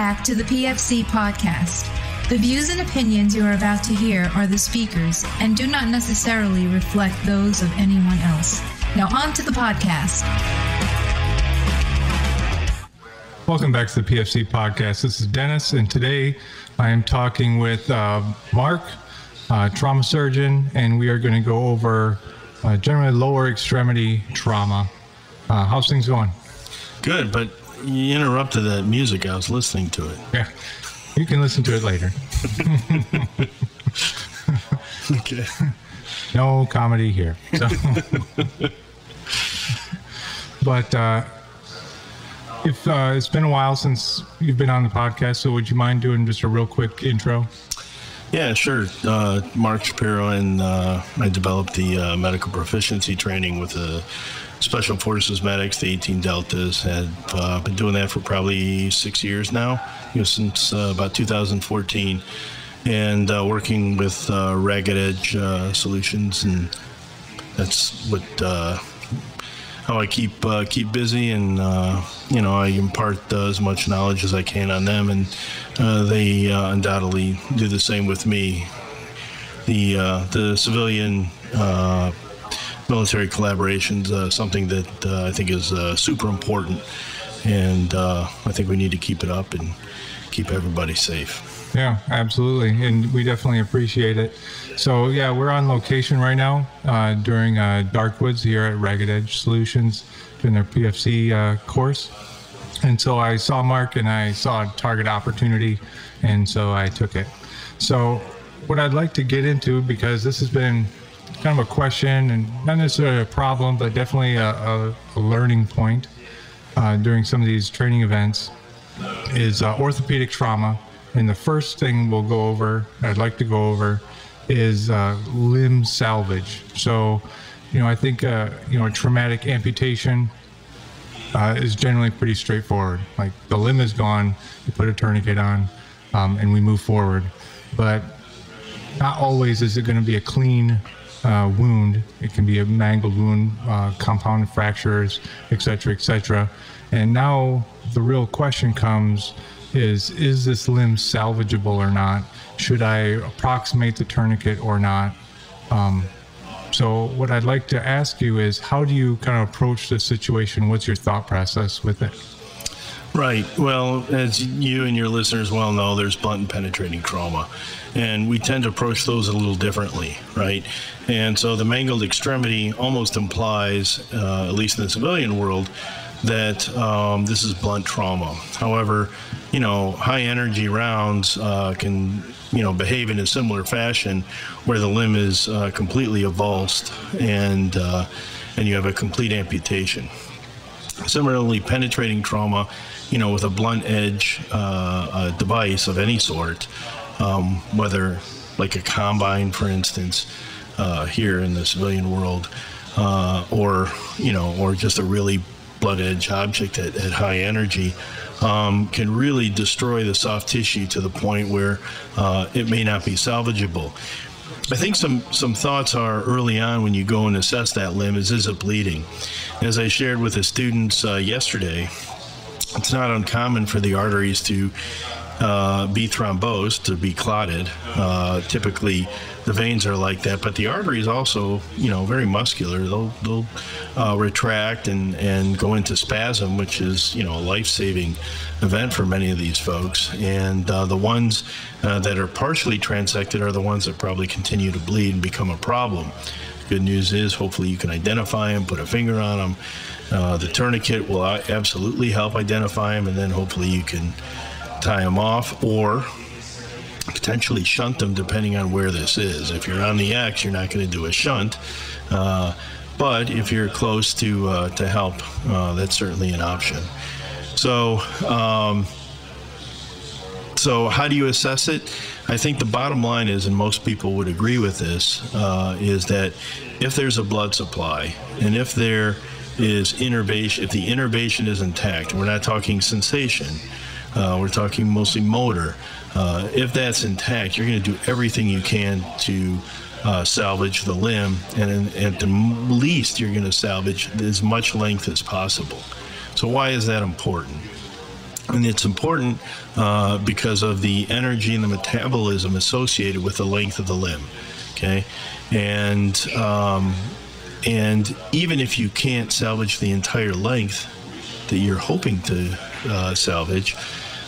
back to the PFC podcast. The views and opinions you are about to hear are the speakers and do not necessarily reflect those of anyone else. Now, on to the podcast. Welcome back to the PFC podcast. This is Dennis, and today I am talking with uh, Mark, uh, trauma surgeon, and we are going to go over uh, generally lower extremity trauma. Uh, how's things going? Good, but you interrupted that music. I was listening to it. Yeah, you can listen to it later. Okay. No comedy here. So. but uh, if uh, it's been a while since you've been on the podcast, so would you mind doing just a real quick intro? Yeah, sure. Uh, Mark Shapiro and uh, I developed the uh, medical proficiency training with the Special Forces medics, the 18 Deltas. Have uh, been doing that for probably six years now, you know, since uh, about 2014, and uh, working with uh, Ragged Edge uh, Solutions, and that's what uh, how I keep keep busy, and you know I impart as much knowledge as I can on them, and they undoubtedly do the same with me. The the civilian military collaborations uh, something that uh, I think is uh, super important, and uh, I think we need to keep it up and keep everybody safe. Yeah, absolutely, and we definitely appreciate it. So yeah, we're on location right now uh, during uh, Darkwoods here at Ragged Edge Solutions doing their PFC course, and so I saw Mark and I saw a target opportunity, and so I took it. So what I'd like to get into because this has been kind of a question and not necessarily a problem, but definitely a, a, a learning point uh, during some of these training events is uh, orthopedic trauma. And the first thing we'll go over, I'd like to go over, is uh, limb salvage. So, you know, I think, uh, you know, a traumatic amputation uh, is generally pretty straightforward. Like the limb is gone, you put a tourniquet on, um, and we move forward. But not always is it going to be a clean uh, wound. It can be a mangled wound, uh, compounded fractures, etc., cetera, et cetera. And now the real question comes is, is this limb salvageable or not? Should I approximate the tourniquet or not? Um, so what I'd like to ask you is, how do you kind of approach this situation? What's your thought process with it? Right. Well, as you and your listeners well know, there's blunt and penetrating trauma. And we tend to approach those a little differently, right? And so the mangled extremity almost implies, uh, at least in the civilian world, that um, this is blunt trauma. However, you know, high energy rounds uh, can, you know, behave in a similar fashion where the limb is uh, completely avulsed and, uh, and you have a complete amputation. Similarly, penetrating trauma, you know, with a blunt edge uh, a device of any sort, um, whether like a combine, for instance, uh, here in the civilian world, uh, or you know, or just a really blunt edge object at, at high energy, um, can really destroy the soft tissue to the point where uh, it may not be salvageable. I think some some thoughts are early on when you go and assess that limb is is it bleeding? As I shared with the students uh, yesterday, it's not uncommon for the arteries to uh, be thrombosed, to be clotted. Uh, typically, the veins are like that, but the arteries also, you know, very muscular. They'll they'll uh, retract and and go into spasm, which is you know a life-saving event for many of these folks. And uh, the ones uh, that are partially transected are the ones that probably continue to bleed and become a problem. Good news is, hopefully, you can identify them, put a finger on them. Uh, the tourniquet will absolutely help identify them, and then hopefully you can tie them off or potentially shunt them depending on where this is. If you're on the X, you're not going to do a shunt. Uh, but if you're close to uh, to help, uh, that's certainly an option. So, um, so how do you assess it? I think the bottom line is, and most people would agree with this, uh, is that if there's a blood supply and if there is innervation, if the innervation is intact, we're not talking sensation, uh, we're talking mostly motor. Uh, if that's intact, you're going to do everything you can to uh, salvage the limb, and, at the least, you're going to salvage as much length as possible. So, why is that important? And it's important uh, because of the energy and the metabolism associated with the length of the limb. Okay, and um, and even if you can't salvage the entire length that you're hoping to uh, salvage,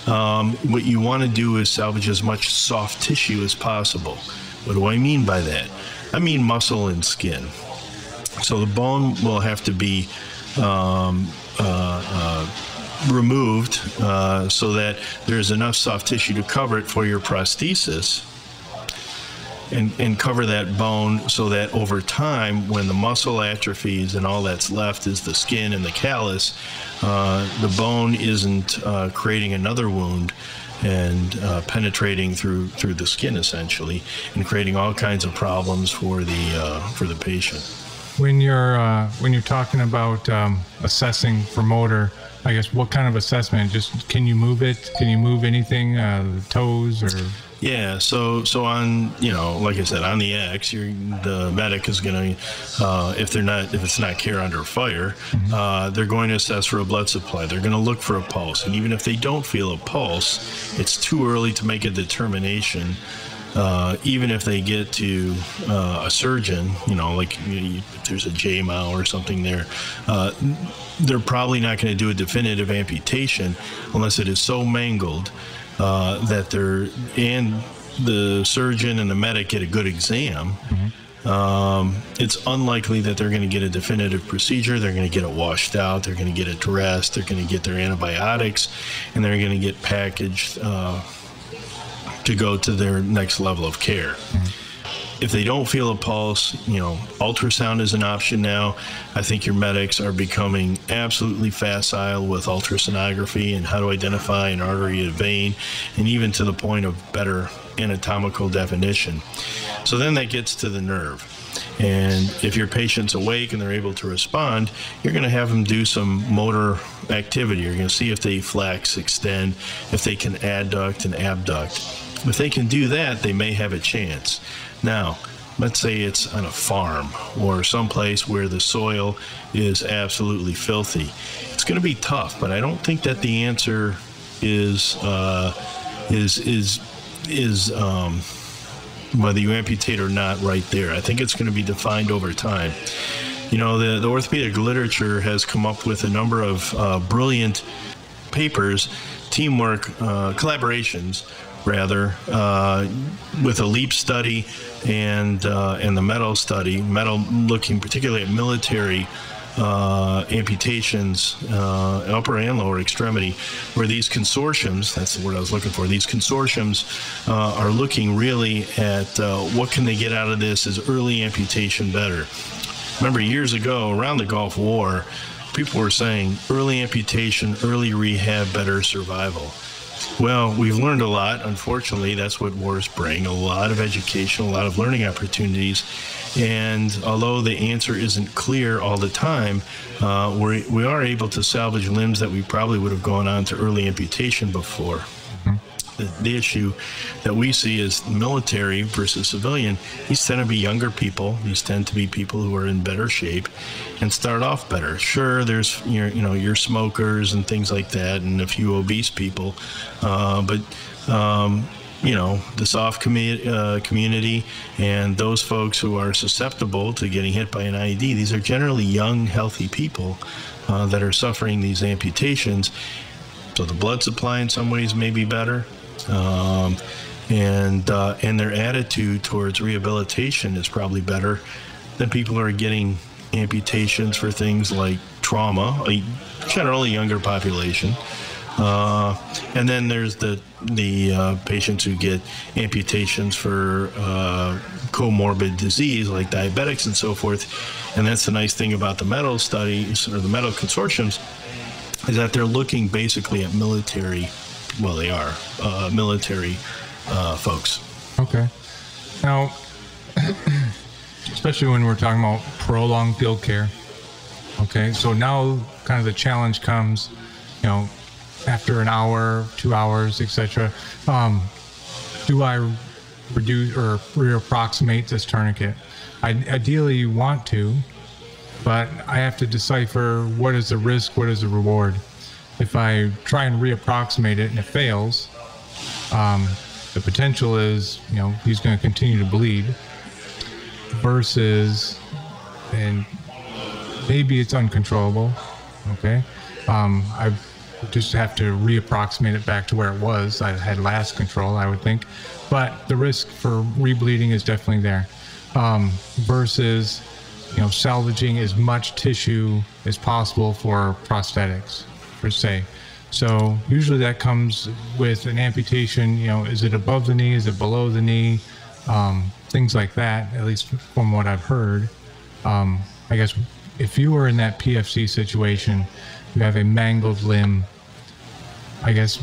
um, what you want to do is salvage as much soft tissue as possible. What do I mean by that? I mean muscle and skin. So the bone will have to be um, uh, uh, removed uh, so that there's enough soft tissue to cover it for your prosthesis and, and cover that bone so that over time, when the muscle atrophies and all that's left is the skin and the callus, uh, the bone isn't uh, creating another wound and uh, penetrating through through the skin essentially and creating all kinds of problems for the uh, for the patient. When you're uh, when you're talking about um, assessing for motor, I guess what kind of assessment? Just can you move it? Can you move anything? Uh, toes or yeah, so so on you know, like I said, on the X, you're, the medic is going to, uh, if they're not, if it's not care under fire, mm-hmm. uh, they're going to assess for a blood supply. They're going to look for a pulse, and even if they don't feel a pulse, it's too early to make a determination. Uh, even if they get to uh, a surgeon, you know, like you know, if there's a JMAO or something there, uh, they're probably not going to do a definitive amputation unless it is so mangled uh, that they're and the surgeon and the medic get a good exam. Mm-hmm. Um, it's unlikely that they're going to get a definitive procedure. They're going to get it washed out. They're going to get it dressed. They're going to get their antibiotics, and they're going to get packaged uh, to go to their next level of care. Mm-hmm if they don't feel a pulse, you know, ultrasound is an option now. I think your medics are becoming absolutely facile with ultrasonography and how to identify an artery, a vein, and even to the point of better anatomical definition. So then that gets to the nerve. And if your patient's awake and they're able to respond, you're going to have them do some motor activity. You're going to see if they flex, extend, if they can adduct and abduct. If they can do that, they may have a chance. Now, let's say it's on a farm or someplace where the soil is absolutely filthy. It's going to be tough, but I don't think that the answer is uh, is is is um, whether you amputate or not right there. I think it's going to be defined over time. You know, the, the orthopedic literature has come up with a number of uh, brilliant papers, teamwork, uh, collaborations rather, uh, with a LEAP study and uh, and the METAL study, METAL looking particularly at military uh, amputations, uh, upper and lower extremity, where these consortiums, that's the word I was looking for, these consortiums uh, are looking really at uh, what can they get out of this Is early amputation better. Remember years ago, around the Gulf War, people were saying early amputation, early rehab, better survival. Well, we've learned a lot. Unfortunately, that's what wars bring a lot of education, a lot of learning opportunities. And although the answer isn't clear all the time, uh, we're, we are able to salvage limbs that we probably would have gone on to early amputation before the, the issue that we see is military versus civilian. These tend to be younger people. These tend to be people who are in better shape and start off better. Sure, there's your you know your smokers and things like that, and a few obese people, uh, but. Um, you know the SOF uh, community and those folks who are susceptible to getting hit by an IED. These are generally young, healthy people uh, that are suffering these amputations. So the blood supply in some ways may be better, um, and uh, and their attitude towards rehabilitation is probably better than people who are getting amputations for things like trauma, a generally younger population. Uh, and then there's the the uh, patients who get amputations for uh, comorbid disease like diabetics and so forth. And that's the nice thing about the METAL studies or the METAL consortiums is that they're looking basically at military well, they are uh, military uh, folks. Okay. Now, especially when we're talking about prolonged field care. Okay, so now kind of the challenge comes, you know, after an hour, two hours, etc. Um, do I reduce or reapproximate this tourniquet? I ideally want to, but I have to decipher what is the risk, what is the reward if I try and reapproximate it and it fails, um, the potential is, you know, he's going to continue to bleed versus, and maybe it's uncontrollable. Okay. Um, I just have to reapproximate it back to where it was. I had last control, I would think. But the risk for rebleeding is definitely there. Um, versus, you know, salvaging as much tissue as possible for prosthetics, per se. So usually that comes with an amputation. You know, is it above the knee? Is it below the knee? Um, things like that. At least from what I've heard. Um, I guess if you were in that PFC situation, you have a mangled limb. I guess,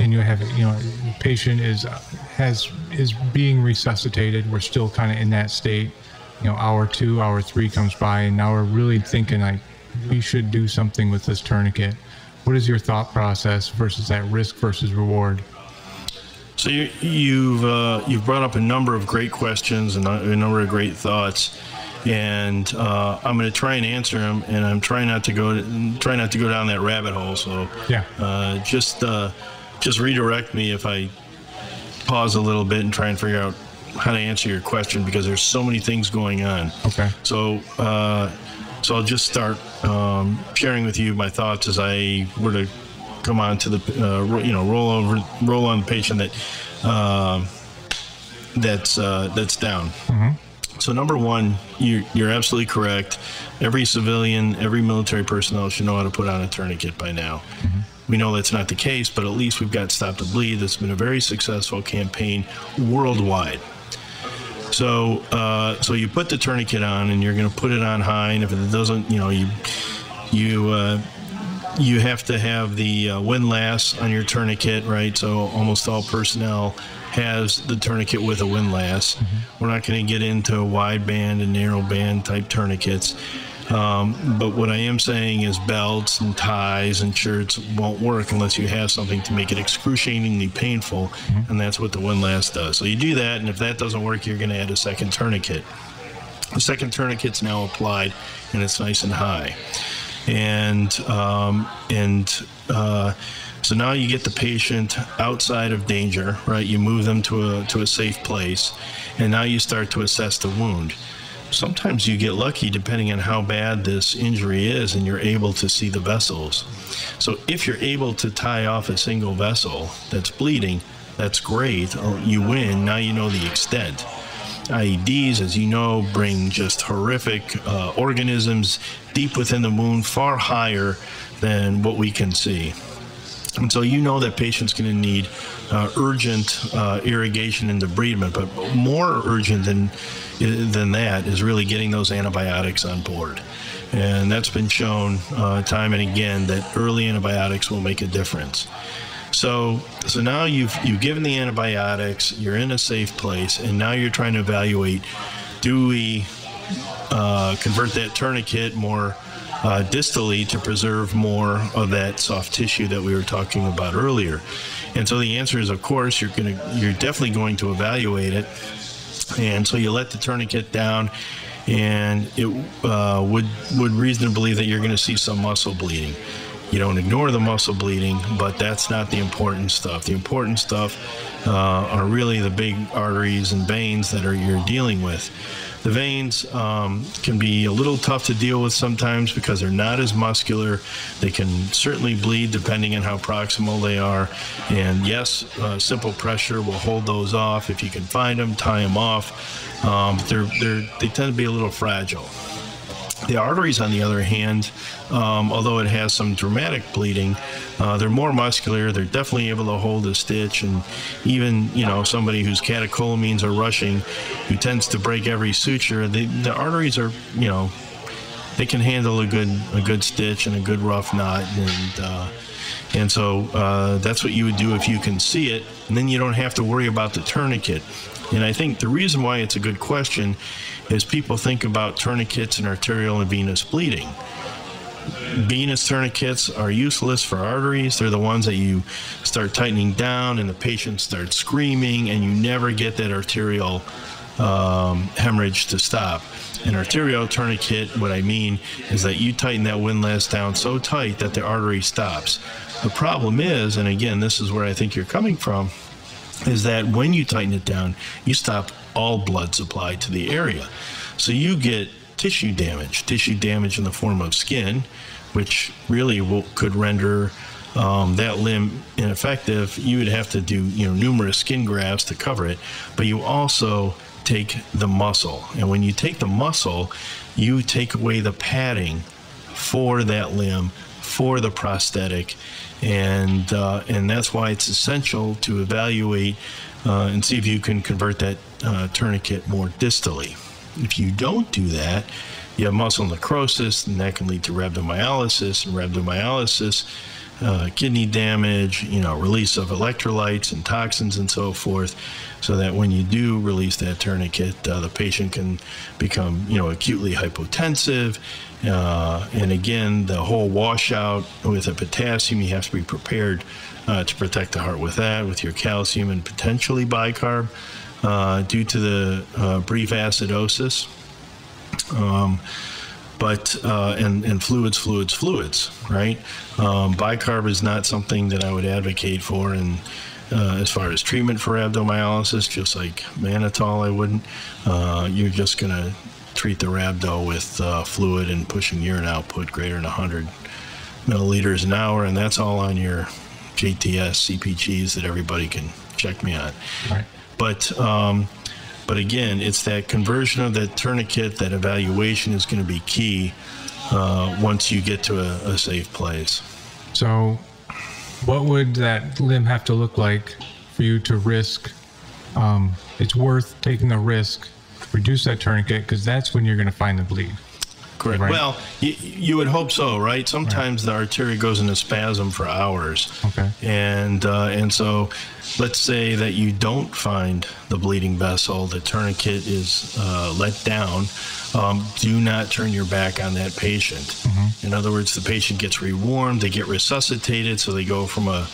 and you have you know, patient is has is being resuscitated. We're still kind of in that state. You know, hour two, hour three comes by, and now we're really thinking like we should do something with this tourniquet. What is your thought process versus that risk versus reward? So you, you've uh, you've brought up a number of great questions and a number of great thoughts, and uh, I'm going to try and answer them. And I'm trying not to go try not to go down that rabbit hole. So Yeah. uh, just uh, just redirect me if I pause a little bit and try and figure out how to answer your question because there's so many things going on. Okay. So, uh, so I'll just start um, sharing with you my thoughts as I were to come on to the, uh, you know, roll over, roll on the patient that um that's uh, that's down. So number one, you're, you're absolutely correct. Every civilian, every military personnel should know how to put on a tourniquet by now. We know that's not the case, but at least we've got Stop the Bleed. That's been a very successful campaign worldwide. So, uh, so you put the tourniquet on, and you're going to put it on high. And if it doesn't, you know, you you uh, you have to have the uh, windlass on your tourniquet, right? So almost all personnel has the tourniquet with a windlass. We're not going to get into wide band and narrow band type tourniquets. Um, but what I am saying is belts and ties and shirts won't work unless you have something to make it excruciatingly painful, and that's what the windlass does. So you do that, and if that doesn't work, you're going to add a second tourniquet. The second tourniquet's now applied, and it's nice and high. And um, and uh, so now you get the patient outside of danger, right? You move them to a to a safe place, and now you start to assess the wound. Sometimes you get lucky depending on how bad this injury is, and you're able to see the vessels. So if you're able to tie off a single vessel that's bleeding, that's great. You win. Now you know the extent. IEDs, as you know, bring just horrific uh, organisms deep within the wound, far higher than what we can see. And so you know that patient's going to need uh, urgent uh, irrigation and debridement, but more urgent than than that is really getting those antibiotics on board. And that's been shown uh, time and again that early antibiotics will make a difference. So, so now you've you've given the antibiotics, you're in a safe place, and now you're trying to evaluate: do we uh, convert that tourniquet more uh, distally to preserve more of that soft tissue that we were talking about earlier? And so the answer is, of course, you're gonna you're definitely going to evaluate it, and so you let the tourniquet down. And it uh, would would reason to believe that you're going to see some muscle bleeding. You don't ignore the muscle bleeding, but that's not the important stuff. The important stuff uh, are really the big arteries and veins that are you're dealing with. The veins um, can be a little tough to deal with sometimes because they're not as muscular. They can certainly bleed depending on how proximal they are. And yes, uh, simple pressure will hold those off if you can find them, tie them off. Um, they're, they're, they tend to be a little fragile. The arteries, on the other hand, um, although it has some dramatic bleeding, uh, they're more muscular. They're definitely able to hold a stitch, and even you know somebody whose catecholamines are rushing, who tends to break every suture, they, the arteries are you know they can handle a good a good stitch and a good rough knot, and uh, and so uh, that's what you would do if you can see it, and then you don't have to worry about the tourniquet. And I think the reason why it's a good question is people think about tourniquets and arterial and venous bleeding. Venous tourniquets are useless for arteries. They're the ones that you start tightening down and the patient starts screaming and you never get that arterial um, hemorrhage to stop. An arterial tourniquet, what I mean is that you tighten that windlass down so tight that the artery stops. The problem is, and again, this is where I think you're coming from, is that when you tighten it down, you stop all blood supply to the area. So you get tissue damage, tissue damage in the form of skin, which really will, could render um, that limb ineffective. You would have to do you know numerous skin grafts to cover it, but you also take the muscle, and when you take the muscle, you take away the padding for that limb for the prosthetic, and uh, and that's why it's essential to evaluate uh, and see if you can convert that uh, tourniquet more distally. If you don't do that, you have muscle necrosis, and that can lead to rhabdomyolysis, and rhabdomyolysis, uh, kidney damage, you know, release of electrolytes and toxins and so forth, so that when you do release that tourniquet, uh, the patient can become, you know, acutely hypotensive. Uh, and again, the whole washout with the potassium, you have to be prepared uh, to protect the heart with that, with your calcium and potentially bicarb uh, due to the uh, brief acidosis. Um, but uh, and and fluids, fluids, fluids, right? Um, bicarb is not something that I would advocate for, and uh, as far as treatment for rhabdomyolysis, just like mannitol, I wouldn't. Uh, you're just gonna treat the rhabdo with uh, fluid and pushing urine output greater than 100 milliliters an hour, and that's all on your JTS CPGs that everybody can check me on. Right. But um, but again, it's that conversion of that tourniquet, that evaluation is going to be key uh, once you get to a, a safe place. So, what would that limb have to look like for you to risk? Um, it's worth taking the risk, reduce that tourniquet, because that's when you're going to find the bleed. Correct. Right. Well, you, you would hope so, right? Sometimes the artery goes into spasm for hours. Okay. And uh, and so, let's say that you don't find the bleeding vessel, the tourniquet is uh, let down. Um, do not turn your back on that patient. In other words, the patient gets rewarmed, they get resuscitated, so they go from a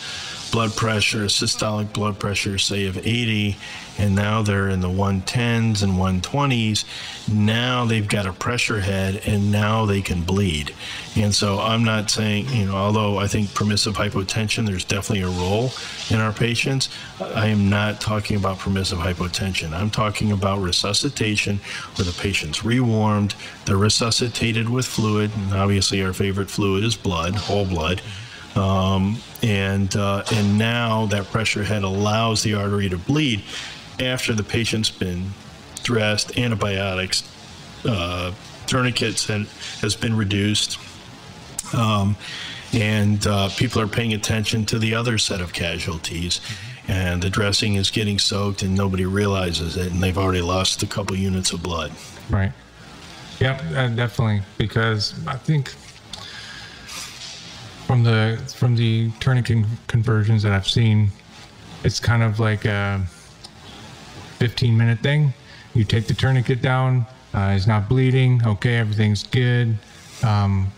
blood pressure, systolic blood pressure, say of 80, and now they're in the 110s and 120s. Now they've got a pressure head, and now they can bleed. And so I'm not saying, you know, although I think permissive hypotension, there's definitely a role in our patients, I am not talking about permissive hypotension. I'm talking about resuscitation where the patient's rewarmed, they're resuscitated with fluid, and obviously our favorite fluid is blood, whole blood. Um, and uh, and now that pressure head allows the artery to bleed after the patient's been dressed, antibiotics, uh, tourniquets and has been reduced, um, and uh, people are paying attention to the other set of casualties. And the dressing is getting soaked, and nobody realizes it, and they've already lost a couple units of blood. Right. Yep, uh, definitely. Because I think from the from the tourniquet conversions that I've seen, it's kind of like a 15 minute thing. You take the tourniquet down, uh, it's not bleeding. Okay, everything's good. Um,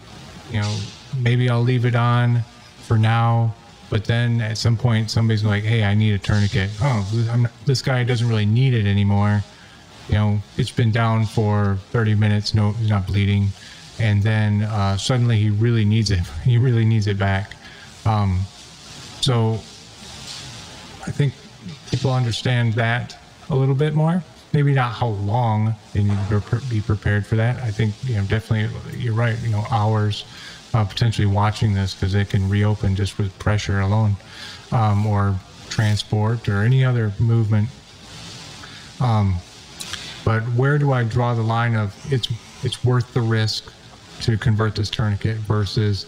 you know, maybe I'll leave it on for now. But then at some point, somebody's like, "Hey, I need a tourniquet." Oh, this guy doesn't really need it anymore you know, it's been down for 30 minutes, no, he's not bleeding. And then uh, suddenly he really needs it. He really needs it back. Um, so I think people understand that a little bit more. Maybe not how long they need to be prepared for that. I think, you know, definitely you're right, you know, hours potentially watching this because it can reopen just with pressure alone um, or transport or any other movement. Um, but where do I draw the line of it's it's worth the risk to convert this tourniquet versus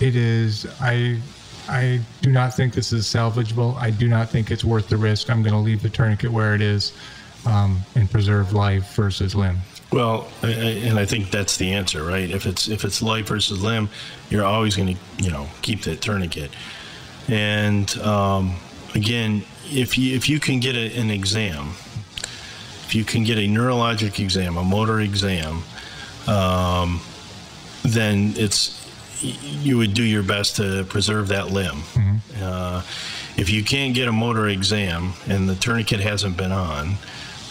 it is I I do not think this is salvageable. I do not think it's worth the risk. I'm going to leave the tourniquet where it is um, and preserve life versus limb. Well, I- I- and I think that's the answer, right? If it's if it's life versus limb, you're always going to you know keep that tourniquet. And um, again, if you if you can get a, an exam, if you can get a neurologic exam, a motor exam, um, then it's you would do your best to preserve that limb. Uh, if you can't get a motor exam and the tourniquet hasn't been on,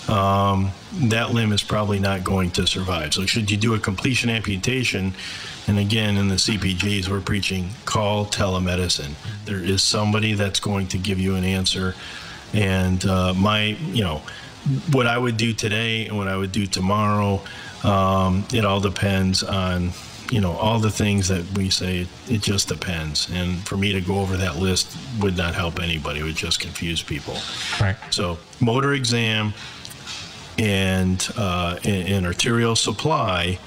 um, that limb is probably not going to survive. So, should you do a completion amputation, and again, in the CPGs, we're preaching call telemedicine. There is somebody that's going to give you an answer. And uh, my, you know, what I would do today and what I would do tomorrow, um, it all depends on, you know, all the things that we say. It just depends. And for me to go over that list would not help anybody. It would just confuse people. Right. So, motor exam and uh, and, and arterial supply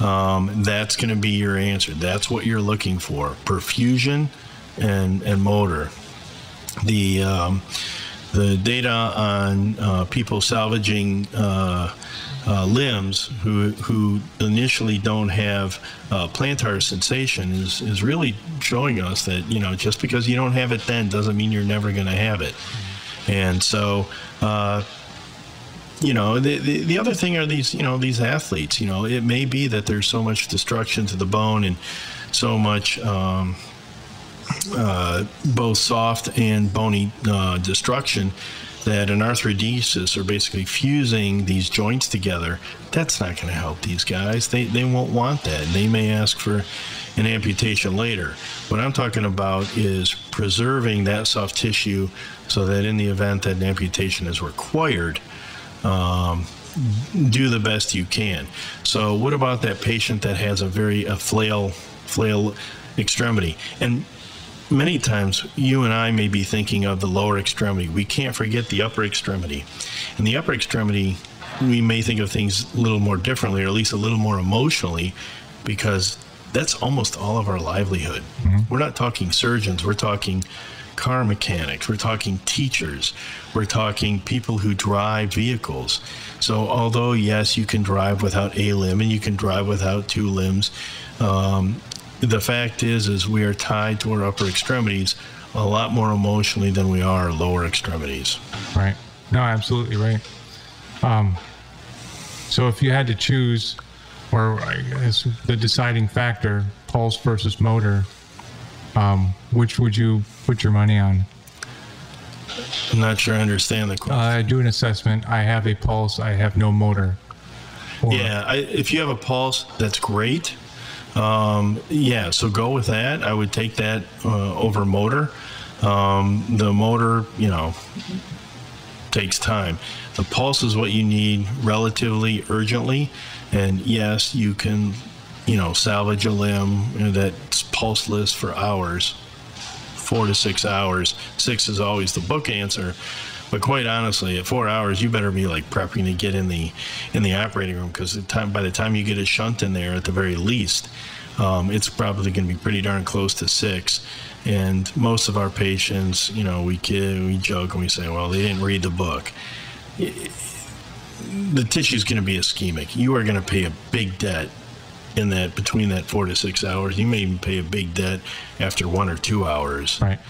um, that's going to be your answer. That's what you're looking for: perfusion and and motor. The um, the data on uh, people salvaging uh, uh, limbs who who initially don't have uh, plantar sensation is is really showing us that you know just because you don't have it then doesn't mean you're never going to have it. And so uh, you know the, the, the other thing are these you know these athletes you know it may be that there's so much destruction to the bone and so much um, uh, both soft and bony uh, destruction that an arthrodesis or basically fusing these joints together that's not going to help these guys they, they won't want that they may ask for an amputation later what i'm talking about is preserving that soft tissue so that in the event that an amputation is required um, do the best you can. So, what about that patient that has a very a flail flail extremity? And many times, you and I may be thinking of the lower extremity. We can't forget the upper extremity. And the upper extremity, we may think of things a little more differently, or at least a little more emotionally, because that's almost all of our livelihood. Mm-hmm. We're not talking surgeons. We're talking car mechanics, we're talking teachers, we're talking people who drive vehicles. So, although, yes, you can drive without a limb and you can drive without two limbs, um, the fact is, is we are tied to our upper extremities a lot more emotionally than we are lower extremities. Right. No, absolutely right. Um, so, if you had to choose, or I guess the deciding factor, pulse versus motor, um, which would you put your money on? I'm not sure I understand the question. Uh, I do an assessment. I have a pulse. I have no motor. Or, yeah, I, if you have a pulse, that's great. Um, yeah, so go with that. I would take that uh, over motor. Um, the motor, you know, takes time. The pulse is what you need relatively urgently. And yes, you can, you know, salvage a limb that's pulseless for hours four to six hours. Six is always the book answer. But quite honestly, at four hours, you better be like prepping to get in the in the operating room because by the time you get a shunt in there, at the very least, um, it's probably going to be pretty darn close to six. And most of our patients, you know, we kid, we joke and we say, well, they didn't read the book. The tissue is going to be ischemic. You are going to pay a big debt in that between that four to six hours. You may even pay a big debt after one or two hours. Right.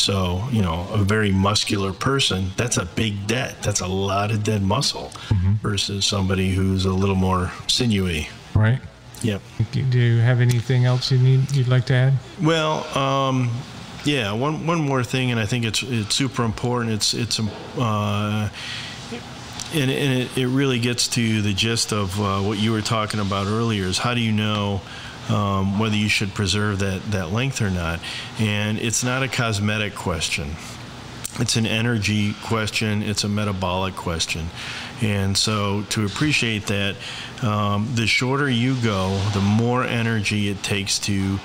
So, you know, a very muscular person, that's a big debt. That's a lot of dead muscle mm-hmm. versus somebody who's a little more sinewy. Right. Yep. Do you have anything else you need you'd like to add? Well, um, yeah, one one more thing, and I think it's it's super important. It's it's uh, and, and it, it, really gets to the gist of uh, what you were talking about earlier is how do you know um, whether you should preserve that, that length or not. And it's not a cosmetic question. It's an energy question. It's a metabolic question. And so to appreciate that um, the shorter you go the more energy it takes to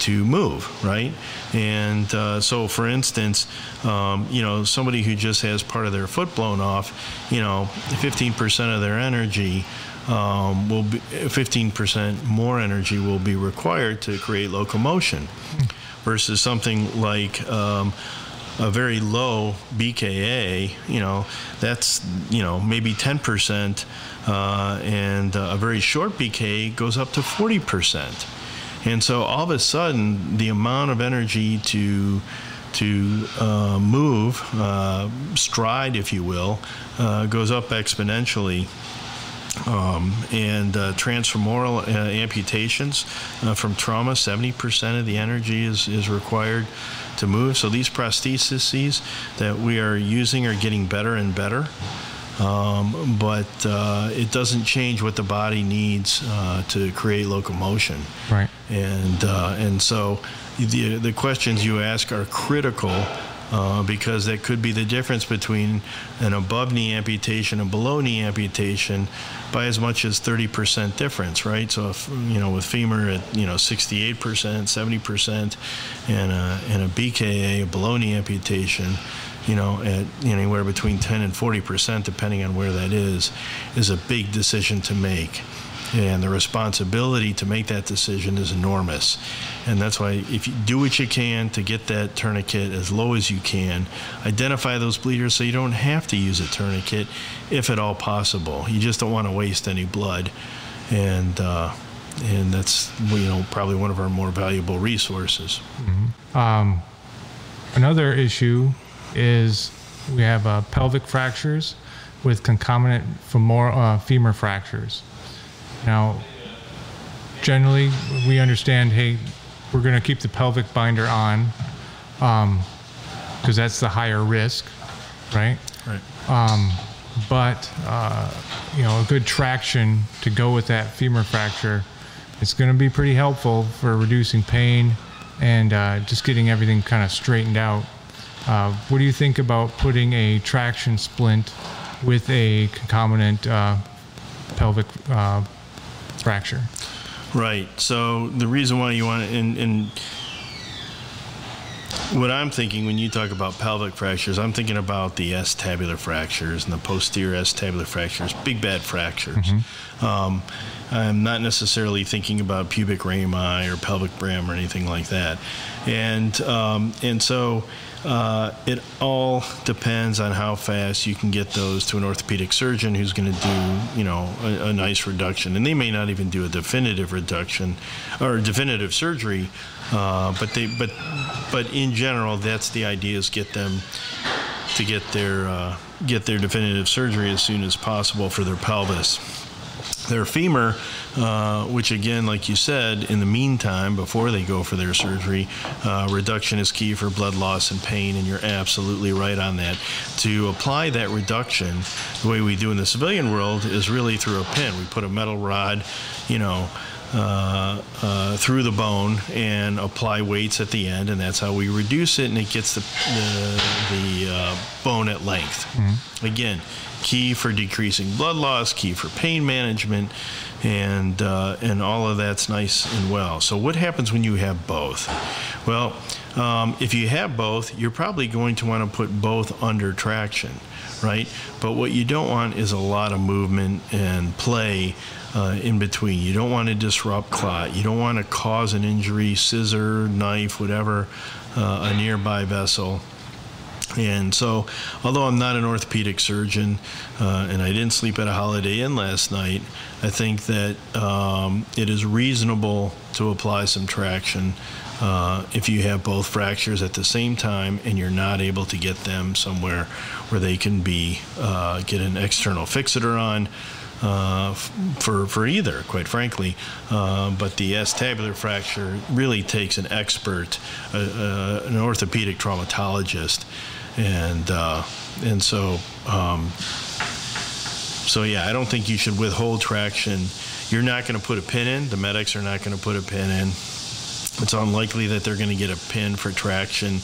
to move, right? And uh, so, for instance, um, you know, somebody who just has part of their foot blown off, you know, 15% of their energy um, will be 15% more energy will be required to create locomotion versus something like um, a very low BKA, you know, that's, you know, maybe 10%, uh, and uh, a very short BKA goes up to 40%. And so all of a sudden, the amount of energy to to uh, move, uh, stride, if you will, uh, goes up exponentially. Um, and uh, transfemoral uh, amputations uh, from trauma, 70% of the energy is, is required to move. So these prostheses that we are using are getting better and better. um, but uh, it doesn't change what the body needs uh, to create locomotion. Right. And uh, and so the the questions you ask are critical. Uh, because that could be the difference between an above knee amputation and below knee amputation by as much as 30% difference, right? So, if, you know, with femur at, you know, 68%, 70%, and a, and a BKA, a below knee amputation, you know, at anywhere between 10 and 40%, depending on where that is, is a big decision to make and the responsibility to make that decision is enormous. And that's why if you do what you can to get that tourniquet as low as you can, identify those bleeders so you don't have to use a tourniquet if at all possible. You just don't want to waste any blood. And uh, and that's you know probably one of our more valuable resources. Mm-hmm. Um, another issue is we have uh, pelvic fractures with concomitant femor, uh, femur fractures. Now, generally, we understand, hey, we're going to keep the pelvic binder on because um, that's the higher risk, right? Right. Um, but uh, you know, a good traction to go with that femur fracture, it's going to be pretty helpful for reducing pain and uh, just getting everything kind of straightened out. Uh, what do you think about putting a traction splint with a concomitant uh, pelvic uh, fracture. Right. So the reason why you want to, and, and what I'm thinking when you talk about pelvic fractures, I'm thinking about the acetabular fractures and the posterior acetabular fractures, big bad fractures. Mm-hmm. Um, I'm not necessarily thinking about pubic rami or pelvic brim or anything like that. And um, and so uh, it all depends on how fast you can get those to an orthopedic surgeon who's going to do, you know, a, a, nice reduction. And they may not even do a definitive reduction or definitive surgery, uh, but they, but, but in general, that's the idea: is get them to get their uh, get their definitive surgery as soon as possible for their pelvis. Their femur, uh, which again, like you said, in the meantime, before they go for their surgery, uh, reduction is key for blood loss and pain, and you're absolutely right on that. To apply that reduction, the way we do in the civilian world is really through a pin. We put a metal rod, you know, uh, uh, through the bone and apply weights at the end, and that's how we reduce it, and it gets the the, the uh, bone at length. Mm-hmm. Again, key for decreasing blood loss, key for pain management, and uh, and all of that's nice and well. So what happens when you have both? Well, um, if you have both, you're probably going to want to put both under traction, right? But what you don't want is a lot of movement and play uh, in between. You don't want to disrupt clot. You don't want to cause an injury, scissor, knife, whatever, uh, a nearby vessel. And so, although I'm not an orthopedic surgeon uh, and I didn't sleep at a Holiday Inn last night, I think that um, it is reasonable to apply some traction uh, if you have both fractures at the same time and you're not able to get them somewhere where they can be uh, get an external fixator on. Uh, for for either, quite frankly. Uh, but the acetabular fracture really takes an expert, uh, uh an orthopedic traumatologist, and uh, and so um, so yeah, I don't think you should withhold traction. You're not going to put a pin in. The medics are not going to put a pin in. It's unlikely that they're going to get a pin for traction.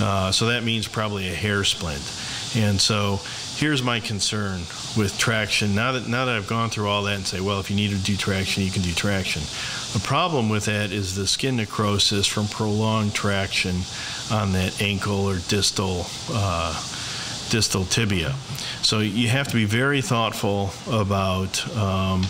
Uh, so that means probably a Hare splint. And so here's my concern with traction. Now that now that I've gone through all that and say, well, if you need to do traction, you can do traction. The problem with that is the skin necrosis from prolonged traction on that ankle or distal uh, distal tibia. So you have to be very thoughtful about um,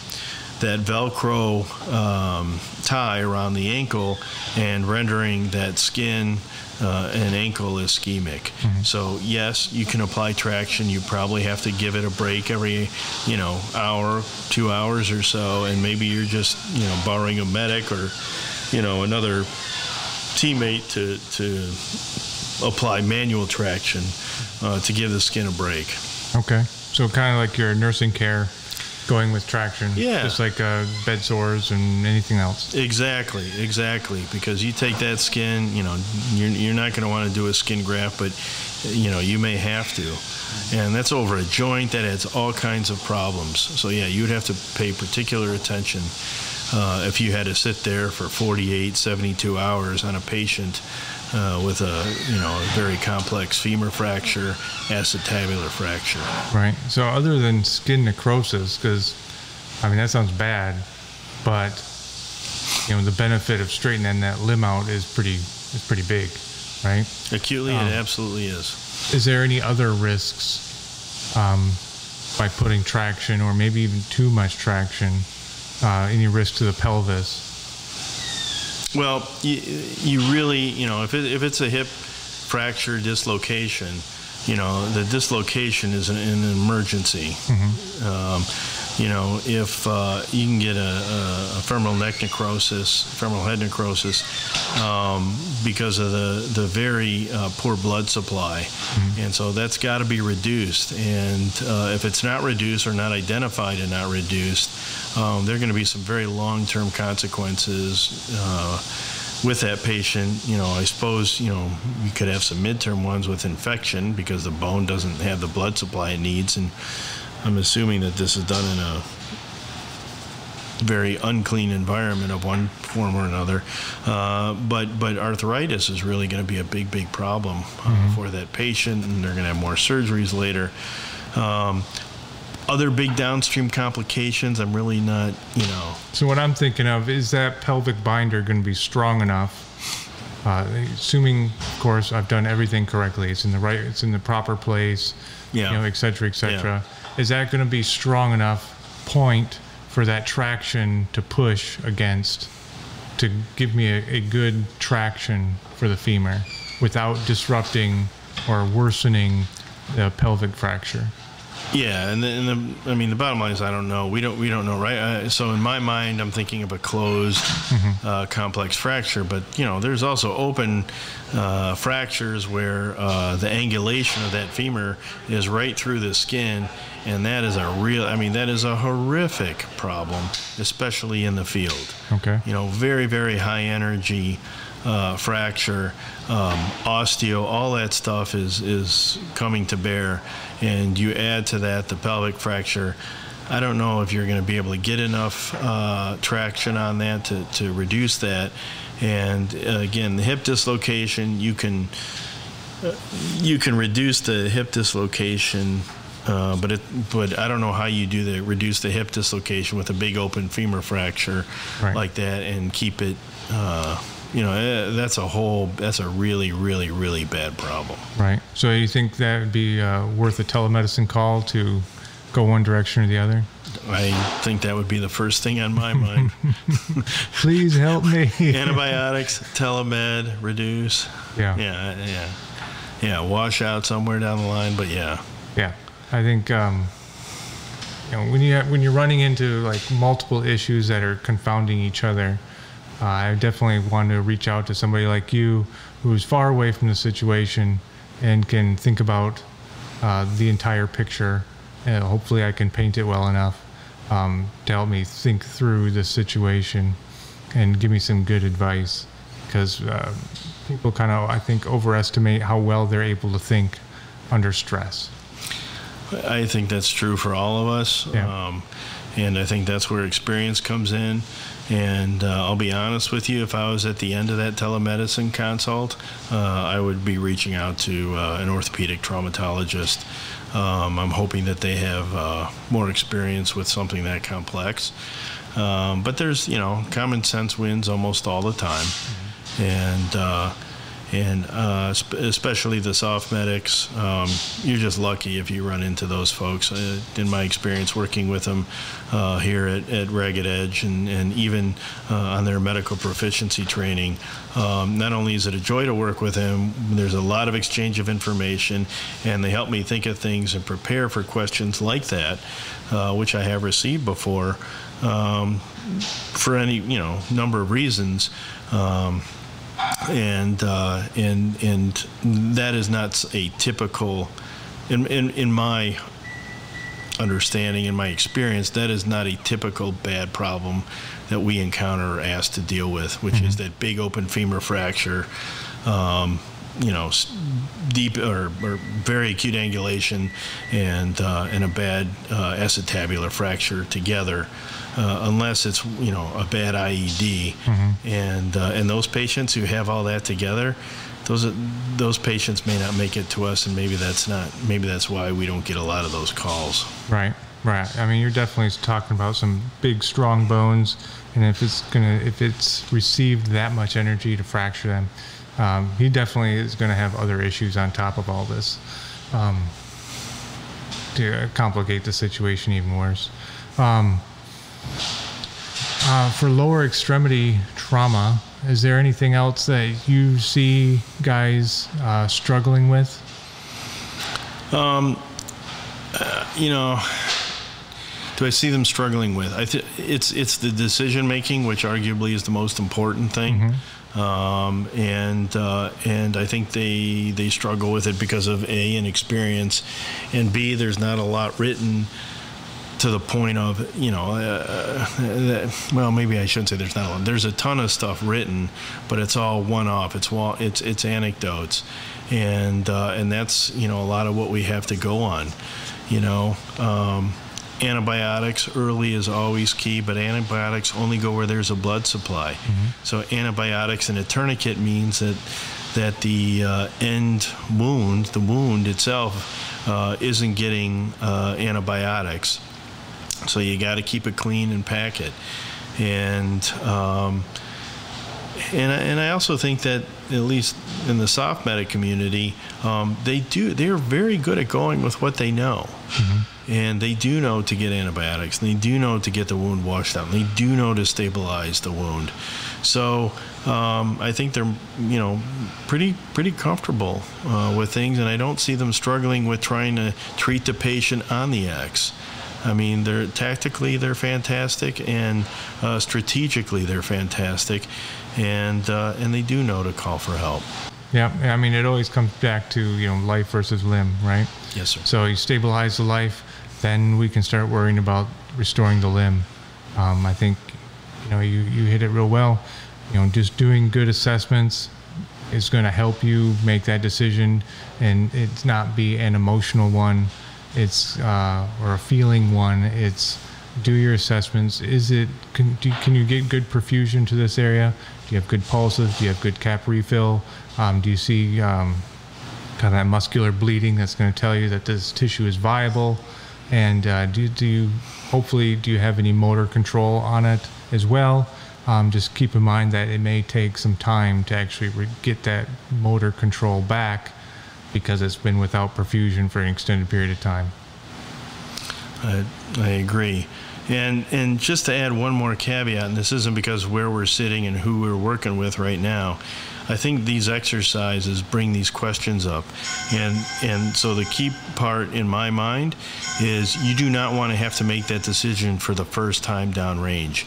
that Velcro um, tie around the ankle and rendering that skin uh, and ankle ischemic. Mm-hmm. So yes, you can apply traction. You probably have to give it a break every, you know, hour, two hours or so, and maybe you're just, you know, borrowing a medic or, you know, another teammate to to apply manual traction uh, to give the skin a break. Okay, so kind of like your nursing care going with traction. Yeah. Just like uh, bed sores and anything else. Exactly, exactly. Because you take that skin, you know, you're, you're not going to want to do a skin graft, but you know, you may have to. And that's over a joint that adds all kinds of problems. So yeah, you'd have to pay particular attention uh, if you had to sit there for 48, 72 hours on a patient uh, with a you know a very complex femur fracture, acetabular fracture. Right. So other than skin necrosis, because I mean that sounds bad, but you know the benefit of straightening that limb out is pretty is pretty big, right? Acutely, Um, it absolutely is. Is there any other risks um, by putting traction, or maybe even too much traction? Uh, any risk to the pelvis? Well, you, you really, you know, if, it, if it's a hip fracture dislocation, you know, the dislocation is an, an emergency. Um, you know, if uh, you can get a, a, femoral neck necrosis, femoral head necrosis, um, because of the, the very uh, poor blood supply. And so that's got to be reduced. And uh, if it's not reduced or not identified and not reduced, um, there are going to be some very long term consequences. Uh, with that patient, you know, I suppose, you know, you could have some midterm ones with infection because the bone doesn't have the blood supply it needs. And I'm assuming that this is done in a very unclean environment of one form or another. Uh, but but arthritis is really going to be a big big problem uh, for that patient, and they're going to have more surgeries later. Um, other big downstream complications, I'm really not, you know. So what I'm thinking of is that pelvic binder going to be strong enough? Uh, assuming, of course, I've done everything correctly. It's in the right. It's in the proper place. Yeah. You know, et cetera, et cetera. Is that going to be strong enough point for that traction to push against to give me a, a good traction for the femur without disrupting or worsening the pelvic fracture? Yeah, and the, and the I mean the bottom line is I don't know. We don't we don't know, right? Uh, so in my mind, I'm thinking of a closed, uh, complex fracture. But you know, there's also open uh, fractures where uh, the angulation of that femur is right through the skin, and that is a real. I mean, that is a horrific problem, especially in the field. Okay. You know, very very high energy. Uh, fracture, um, osteo, all that stuff is is coming to bear, and you add to that the pelvic fracture. I don't know if you're going to be able to get enough uh, traction on that to, to reduce that. And uh, again, the hip dislocation, you can uh, you can reduce the hip dislocation, uh, but it but I don't know how you do the reduce the hip dislocation with a big open femur fracture Right. like that and keep it. Uh, you know, eh, that's a whole. That's a really, really, really bad problem. Right. So you think that would be uh, worth a telemedicine call to go one direction or the other? I think that would be the first thing on my mind. Please help me. Antibiotics, telemed, reduce. Yeah. Yeah, yeah, yeah. Wash out somewhere down the line, but yeah. Yeah. I think um, you know when you have, when you're running into like multiple issues that are confounding each other, uh, I definitely want to reach out to somebody like you who's far away from the situation and can think about uh, the entire picture. And hopefully, I can paint it well enough um, to help me think through the situation and give me some good advice. Because uh, people kind of, I think, overestimate how well they're able to think under stress. I think that's true for all of us. Yeah. Um, and I think that's where experience comes in. And uh, I'll be honest with you, if I was at the end of that telemedicine consult, uh, I would be reaching out to uh, an orthopedic traumatologist. Um, I'm hoping that they have uh, more experience with something that complex. Um, but there's, you know, common sense wins almost all the time. And, uh, and uh, sp- especially the SOF medics, um, you're just lucky if you run into those folks. Uh, in my experience working with them uh, here at, at Ragged Edge and, and even uh, on their medical proficiency training, um, not only is it a joy to work with them, there's a lot of exchange of information, and they help me think of things and prepare for questions like that, uh, which I have received before. Um, for any you know number of reasons, um, and uh, and and that is not a typical in in, in my understanding and my experience, that is not a typical bad problem that we encounter or asked to deal with, which mm-hmm. is that big open femur fracture. Um, you know, deep or, or, very acute angulation and uh, and a bad uh, acetabular fracture together, uh, unless it's you know a bad IED, mm-hmm. and uh, and those patients who have all that together, those those patients may not make it to us, and maybe that's not maybe that's why we don't get a lot of those calls. Right, right. I mean, you're definitely talking about some big, strong bones, and if it's gonna if it's received that much energy to fracture them um, he definitely is going to have other issues on top of all this um, to complicate the situation even worse. Um, uh, for lower extremity trauma, is there anything else that you see guys uh, struggling with? Um, uh, you know, do I see them struggling with? I th- it's it's the decision making, which arguably is the most important thing. Mm-hmm. Um, and uh, and I think they they struggle with it because of a inexperience, and b there's not a lot written to the point of you know uh, uh, well maybe I shouldn't say there's not a lot there's a ton of stuff written but it's all one off it's it's it's anecdotes and uh, and that's you know a lot of what we have to go on you know um, antibiotics early is always key, but antibiotics only go where there's a blood supply. Mm-hmm. So antibiotics and a tourniquet means that that the uh, end wound, the wound itself, uh, isn't getting uh, antibiotics. So you got to keep it clean and pack it. And um, and I, and I also think that at least in the SOF medic community, um, they do they're very good at going with what they know. Mm-hmm and they do know to get antibiotics they do know to get the wound washed out and they do know to stabilize the wound so um, I think they're you know pretty pretty comfortable uh, with things and I don't see them struggling with trying to treat the patient on the X I mean they're tactically they're fantastic and uh, strategically they're fantastic and uh, and they do know to call for help yeah, I mean, it always comes back to you know life versus limb, right? Yes, sir. So you stabilize the life, then we can start worrying about restoring the limb. Um, I think you know you, you hit it real well. You know, just doing good assessments is going to help you make that decision, and it's not be an emotional one. It's uh, or a feeling one. It's do your assessments. Is it can do, can you get good perfusion to this area? Do you have good pulses? Do you have good cap refill? Um, do you see um, kind of that muscular bleeding that's going to tell you that this tissue is viable? And uh, do, do you hopefully do you have any motor control on it as well? Um, just keep in mind that it may take some time to actually re- get that motor control back because it's been without perfusion for an extended period of time. I, I agree. And and just to add one more caveat, and this isn't because where we're sitting and who we're working with right now. I think these exercises bring these questions up, and and so the key part in my mind is you do not want to have to make that decision for the first time downrange.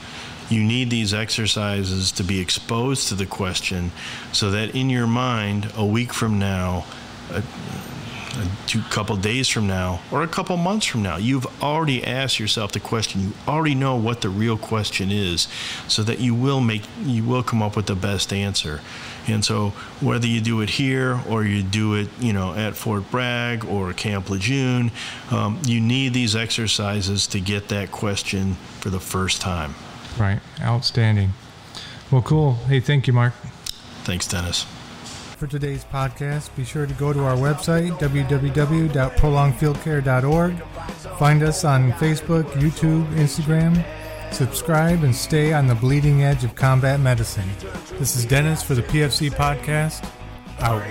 You need these exercises to be exposed to the question, so that in your mind, a week from now. A two, couple days from now or a couple months from now, you've already asked yourself the question. You already know what the real question is, so that you will make you will come up with the best answer. And so, whether you do it here or you do it, you know, at Fort Bragg or Camp Lejeune, um, you need these exercises to get that question for the first time. Right. Outstanding. Well, cool. Hey, thank you, Mark. Thanks, Dennis. For today's podcast, be sure to go to our website, www.prolongedfieldcare.org. Find us on Facebook, YouTube, Instagram subscribe, and stay on the bleeding edge of combat medicine. This is Dennis for the PFC Podcast. Out.